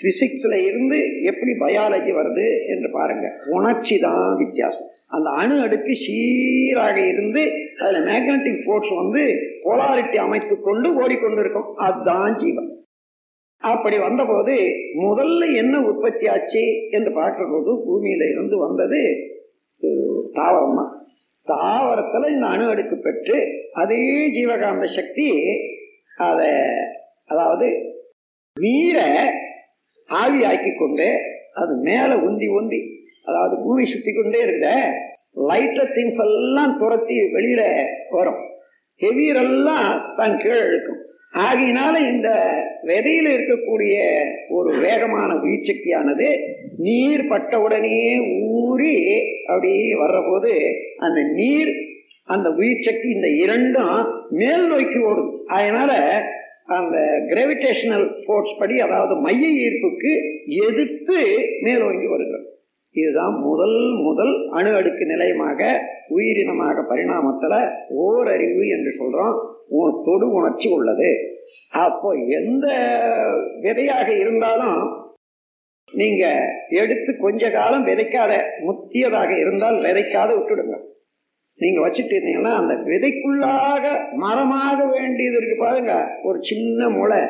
பிசிக்ஸில் இருந்து எப்படி பயாலஜி வருது என்று பாருங்கள் உணர்ச்சி தான் வித்தியாசம். அந்த அணு அடுக்கு சீராக இருந்து அதில் மேக்னட்டிக் ஃபோர்ஸ் வந்து போலாரிட்டி அமைத்து கொண்டு ஓடிக்கொண்டிருக்கும். அதுதான் ஜீவன். அப்படி வந்தபோது முதல்ல என்ன உற்பத்தி ஆச்சு என்று பார்க்குற போது பூமியில இருந்து வந்தது தாவரம் தான் தாவரத்தில் இந்த அணு அடுக்கு பெற்று அதே ஜீவகாந்த சக்தி அதை அதாவது நீரை ஆவியாக்கி கொண்டு அது மேலே உந்தி உந்தி அதாவது பூமி சுற்றி கொண்டே இருக்குத லைட்டர் திங்ஸ் எல்லாம் துரத்தி வெளியில வரும். ஹெவியர் எல்லாம் தான் கீழே இழுக்கும். ஆகையினால இந்த விதையில் இருக்கக்கூடிய ஒரு வேகமான உயிர்ச்சக்தியானது நீர் பட்ட உடனே ஊறி அப்படி வர்றபோது அந்த நீர் அந்த உயிர்ச்சக்தி இந்த இரண்டும் மேல் நோக்கி ஓடும். அதனால அந்த கிராவிடேஷனல் ஃபோர்ஸ் படி அதாவது மைய ஈர்ப்புக்கு எதிர்த்து மேலோங்கி வருகிறது. இதுதான் முதல் முதல் அணு அடுக்கு நிலையமாக உயிரினமாக பரிணாமத்தில் ஓரறிவு என்று சொல்கிறோம் தொடு உணர்ச்சி உள்ளது. அப்போ எந்த விதையாக இருந்தாலும் நீங்கள் எடுத்து கொஞ்ச காலம் விதைக்காத முத்தியதாக இருந்தால் விதைக்காத விட்டுடுங்க. நீங்க வச்சுட்டு இருந்தீங்கன்னா அந்த விதைக்குள்ளாக மரமாக வேண்டியது இருக்கு பாருங்க. ஒரு சின்ன முளை.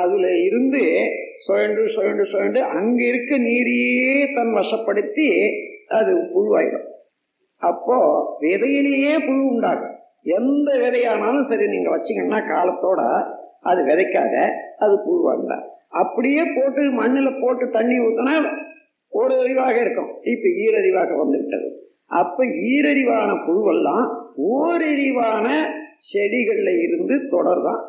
அதுல இருந்து சுழண்டு சுழண்டு சுழண்டு அங்க இருக்க நீரையே தன் வசப்படுத்தி அது புழுவாயிடும். அப்போ விதையிலேயே புழு உண்டாகும். எந்த விதையானாலும் சரி நீங்க வச்சீங்கன்னா காலத்தோட அது விதைக்காத அது புழுவாங்க அப்படியே போட்டு மண்ணில் போட்டு தண்ணி ஊற்றினா ஒரு அறிவாக இருக்கும். இப்போ ஈரறிவாக வந்துவிட்டது. அப்ப ஈரறிவான புழுவெல்லாம் ஓரறிவான செடிகள்ல இருந்து தொடர்தான்.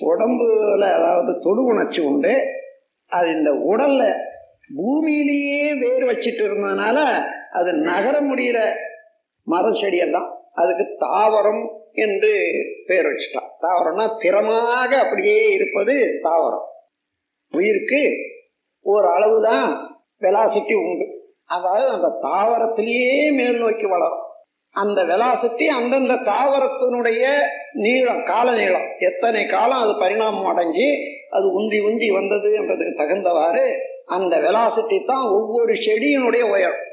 உடம்புல அதாவது தொடு உணர்ச்சி உண்டு. அது இந்த உடல்ல பூமியிலேயே வேர் வச்சிட்டு இருந்ததுனால அது நகர முடியல. மர செடியெல்லாம். அதுக்கு தாவரம் என்று பேர் வச்சுட்டான். தாவரம்னா திறமாக அப்படியே இருப்பது தாவரம். உயிருக்கு ஒரு அளவுதான் வெலாசிட்டி உண்டு. அதாவது அந்த தாவரத்திலேயே மேல் நோக்கி வளரும். அந்த வெலாசிட்டி அந்தந்த தாவரத்தினுடைய நீளம் கால நீளம். எத்தனை காலம் அது பரிணாமம் அடைஞ்சி அது உந்தி உந்தி வந்தது என்பதுக்கு தகுந்தவாறு அந்த வெலாசிட்டி தான் ஒவ்வொரு செடியினுடைய உயரம்.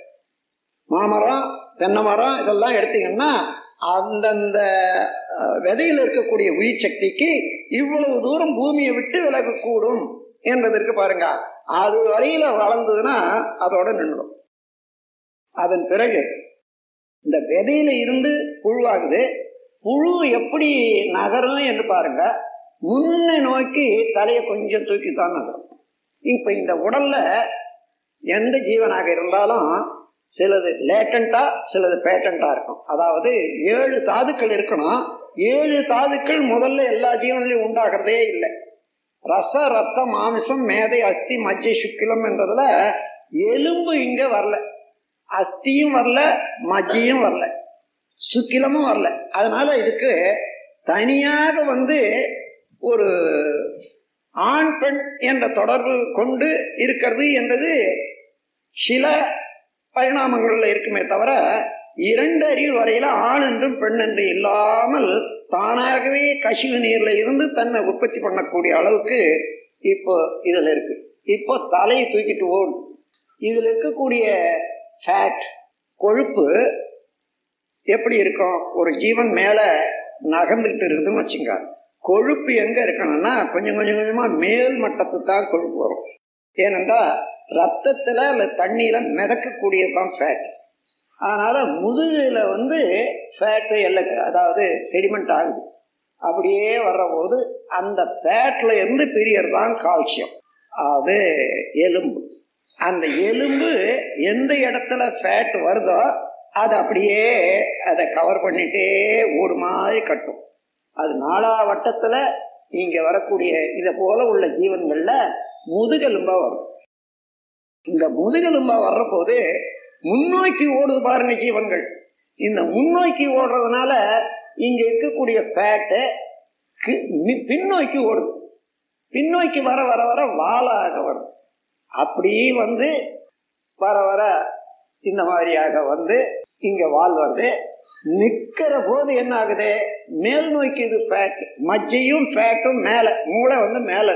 மாமரம் தென்னை மரம் இதெல்லாம் எடுத்தீங்கன்னா அந்தந்த விதையில் இருக்கக்கூடிய உயிர் சக்திக்கு இவ்வளவு தூரம் பூமியை விட்டு விலகக்கூடும் என்பதற்கு பாருங்க. அது வரையில வளர்ந்ததுன்னா அதோட நின்றுடும் அதன் பிறகு இந்த விதையில இருந்து புழுவாகுது. புழு எப்படி நகரும் என்று பாருங்க. முன்ன நோக்கி தலையை கொஞ்சம் தூக்கி தான் நகரும். இப்ப இந்த உடல்ல எந்த ஜீவனாக இருந்தாலும் சிலது லேட்டண்டா சிலது பேட்டண்டா இருக்கும். அதாவது ஏழு தாதுக்கள் இருக்கணும். ஏழு தாதுக்கள் முதல்ல எல்லா ஜீவனிலையும் உண்டாகிறதே இல்லை. ரச ரத்த மாமிசம் மேதை அஸ்தி மஜ்ஜை சுக்கிலம் என்றதுல எலும்பு இங்க வரல. அஸ்தியும் வரல மஜியும் வரல. சுக்கிலமும் வரல. அதனால இதுக்கு தனியாக வந்து ஒரு ஆண் பெண் என்ற தொடர்பு கொண்டு இருக்கிறது என்றது சில பரிணாமங்களில் இருக்குமே தவிர இரண்டு அறிவு வரையில ஆண் என்றும் பெண் என்றும் இல்லாமல் தானாகவே கசிவு நீர்ல இருந்து தன்னை உற்பத்தி பண்ணக்கூடிய அளவுக்கு இப்போ இதுல இருக்கு. இப்போ தலையை தூக்கிட்டு ஓடும் இதுல இருக்கக்கூடிய ஃபேட் கொழுப்பு எப்படி இருக்கும்? ஒரு ஜீவன் மேலே நகர்ந்துக்கிட்டு இருக்குதுன்னு வச்சுங்க. கொழுப்பு எங்கே இருக்கணும்னா கொஞ்சம் கொஞ்சம் கொஞ்சமாக மேல் மட்டத்து தான் கொழுப்பு வரும். ஏனென்றால் ரத்தத்தில் இல்லை தண்ணியில் மிதக்கக்கூடியது தான் ஃபேட் அதனால் முதுகில் வந்து ஃபேட்டு எல்லாம் அதாவது செடிமெண்ட் ஆகுது. அப்படியே வர்றபோது அந்த ஃபேட்டில் இருந்து பிரியர் தான் கால்சியம். அது எலும்பு. அந்த எலும்பு எந்த இடத்துல ஃபேட் வருதோ அது அப்படியே அதை கவர் பண்ணிட்டே ஓடு மாதிரி கட்டும். அது நாலா வட்டத்துல இங்க வரக்கூடிய இதை போல உள்ள ஜீவன்கள்ல முதுகெலும்பா வரும். இந்த முதுகெலும்பா வர்றபோது முன்னோக்கி ஓடுது பாருங்க ஜீவன்கள். இந்த முன்னோக்கி ஓடுறதுனால இங்க இருக்கக்கூடிய ஃபேட்டு பின்னோக்கி ஓடுது. பின்னோக்கி வர வர வர வாளாக வரும். அப்படி வந்து வர வர இந்த மாதிரியாக வந்து இங்க வால் வருது நிக்கிற போது என்ன ஆகுது? மேல் நோக்கி இது ஃபேட் மஜ்ஜையும் ஃபேட்டும் மேல மூளை வந்து மேல.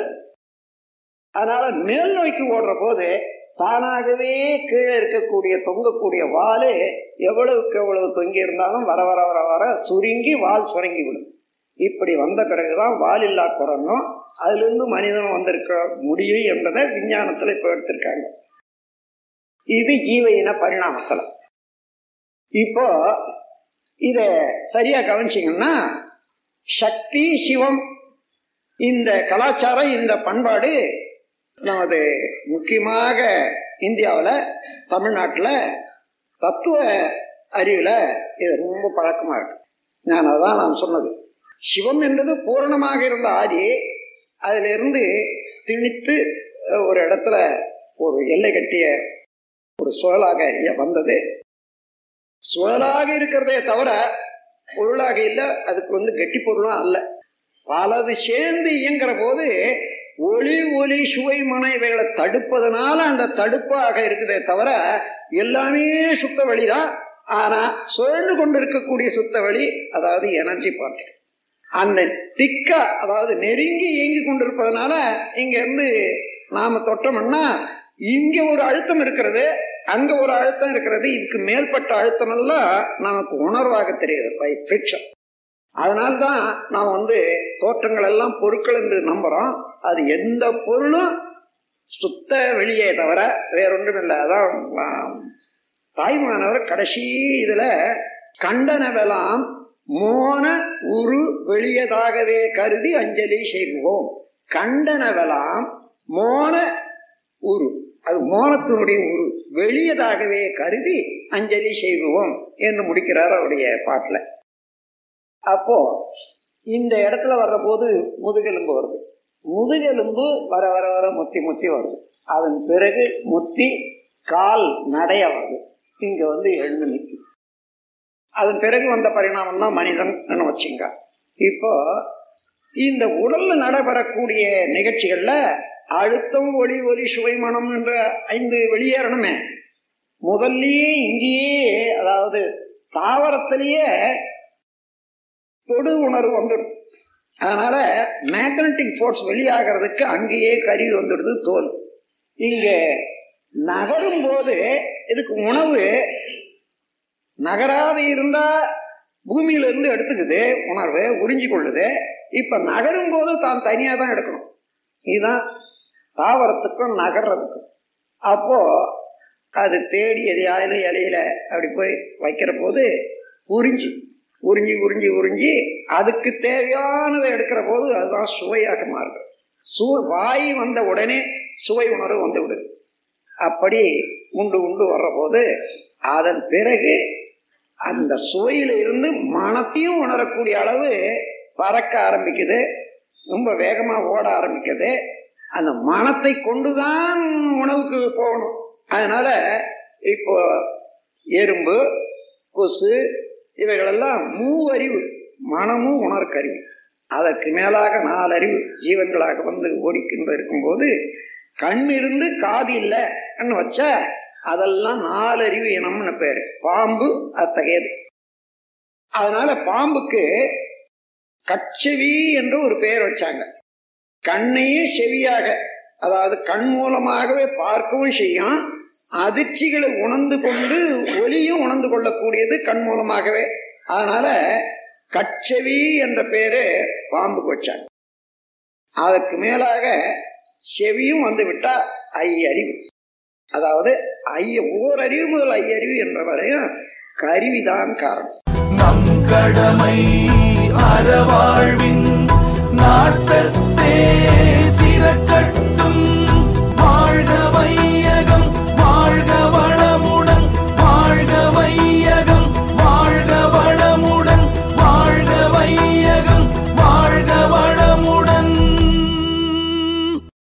அதனால மேல் நோக்கி ஓடுற போது தானாகவே கீழே இருக்கக்கூடிய தொங்கக்கூடிய வால் எவ்வளவுக்கு எவ்வளவு தொங்கி இருந்தாலும் வர வர வர வர சுருங்கி வால் சுருங்கி விடும். இப்படி வந்த பிறகுதான் வால் இல்லா குரங்கும். அதுலேருந்து மனிதன் வந்திருக்க முடியும் என்பதை விஞ்ஞானத்தில் இப்போ எடுத்திருக்காங்க. இது ஜீவ இன பரிணாமத்தில். இப்போ இதை சரியாக கவனிச்சிங்கன்னா சக்தி சிவம் இந்த கலாச்சாரம் இந்த பண்பாடு நமது முக்கியமாக இந்தியாவில் தமிழ்நாட்டில் தத்துவ அறிவில் இது ரொம்ப பழக்கமாக இருக்கு. நான் அதான் நான் சொன்னது. சிவம் என்பது பூரணமாக இருந்த ஆதி அதிலிருந்து திணித்து ஒரு இடத்துல ஒரு எல்லை கட்டிய ஒரு சுழலாக வந்தது. சுழலாக இருக்கிறதே தவிர பொருளாக இல்லை அதுக்கு வந்து கெட்டி பொருளாக அல்ல. பலது சேர்ந்து இயங்குற போது ஒளி ஒலி சுவை மன தடுப்பதனால அந்த தடுப்பாக இருக்குதே தவிர எல்லாமே சுத்த வழிதான். ஆனா சுழண்டு கொண்டு இருக்கக்கூடிய சுத்த வழி அதாவது எனர்ஜி பார்ட்டி அந்த திக்கா அதாவது நெருங்கி இயங்கி கொண்டிருப்பதனால இங்க இருந்து நாம தொட்டோம்னா இங்க ஒரு அழுத்தம் இருக்கிறது அங்க ஒரு அழுத்தம் இருக்கிறது இதுக்கு மேற்பட்ட அழுத்தம் எல்லாம் நமக்கு உணர்வாக தெரியுது பை ஃபிக்ஷன் அதனால்தான் நாம் வந்து தோற்றங்கள் எல்லாம் பொருட்கள் என்று நம்புறோம். அது எந்த பொருளும் சுத்த வெளியே தவிர வேறொன்றும் இல்லை. அதான் தாய்மானவர் கடைசி இதுல கண்டனவெல்லாம் மோன உரு வெளியதாகவே கருதி அஞ்சலி செய்வோம். கண்டனவெல்லாம் மோன உரு அது மோனத்தினுடைய உரு வெளியதாகவே கருதி அஞ்சலி செய்வோம் என்று முடிக்கிறார் அவருடைய பாட்டில். அப்போ இந்த இடத்துல வர்ற போது முதுகெலும்பு வருது. முதுகெலும்பு வர வர வர முத்தி முத்தி வருது. அதன் பிறகு முத்தி கால் நடைய வருது. இங்கே வந்து எழுந்து நிற்கும் அதன் பிறகு வந்த பரிணாமம் தான் மனிதன் வச்சுங்க. இப்போ இந்த உடல்ல நடைபெறக்கூடிய நிகழ்ச்சிகள்ல அழுத்தம் ஒளி ஒலி சுவை மனம் என்ற ஐந்து வெளியேறணுமே. முதல்லயே இங்கேயே அதாவது தாவரத்திலேயே தொடு உணர்வு வந்துடுது. அதனால மேக்னட்டிக் ஃபோர்ஸ் வெளியாகிறதுக்கு அங்கேயே கருவி வந்துடுது தோல். இங்க நகரும் போது இதுக்கு உணவு நகராது இருந்தா பூமியில இருந்து எடுத்துக்குது உணர்வு உறிஞ்சி கொள்ளுது இப்ப நகரும் போது தான் தனியா தான் எடுக்கணும். இதுதான் தாவரத்துக்கும் நகர்றதுக்கும். அப்போ அது தேடி எதையாயிலும் இலையில அப்படி போய் வைக்கிற போது உறிஞ்சி உறிஞ்சி உறிஞ்சி உறிஞ்சி அதுக்கு தேவையானதை எடுக்கிற போது அதுதான் சுவையாக மாறுது. சு வாய் வந்த உடனே சுவை உணர்வு வந்து விடுது. அப்படி உண்டு உண்டு வர்ற போது அதன் பிறகு அந்த சுவையில இருந்து மனத்தையும் உணரக்கூடிய அளவு பறக்க ஆரம்பிக்குது. ரொம்ப வேகமா ஓட ஆரம்பிக்குது. அந்த மனத்தை கொண்டுதான் உணவுக்கு போகணும். அதனால இப்போ எறும்பு கொசு இவைகளெல்லாம் மூவறிவு மனமும் உணர்கறிவு அதற்கு மேலாக நாலறிவு ஜீவன்களாக வந்து ஓடிக்கின்ற இருக்கும்போது கண் இருந்து காது இல்லைன்னு வச்சா அதெல்லாம் நாலறிவு இனம்னு பேர். பாம்பு அத்தகையது. அதனால பாம்புக்கு கச்செவி என்று ஒரு பெயர் வச்சாங்க. கண்ணையே செவியாக அதாவது கண் மூலமாகவே பார்க்கவும் செய்யும். அதிர்ச்சிகளை உணர்ந்து கொண்டு ஒலியும் உணர்ந்து கொள்ளக்கூடியது கண் மூலமாகவே. அதனால கச்செவி என்ற பேரு பாம்புக்கு வச்சாங்க. அதற்கு மேலாக செவியும் வந்து விட்டா ஐயறிவு அதாவது ஐய ஓரறிவு முதல் ஐயறிவு என்ற வரையும் கருவிதான் காரணம். நம் கடமை அறவாழ்வின் நாட்டை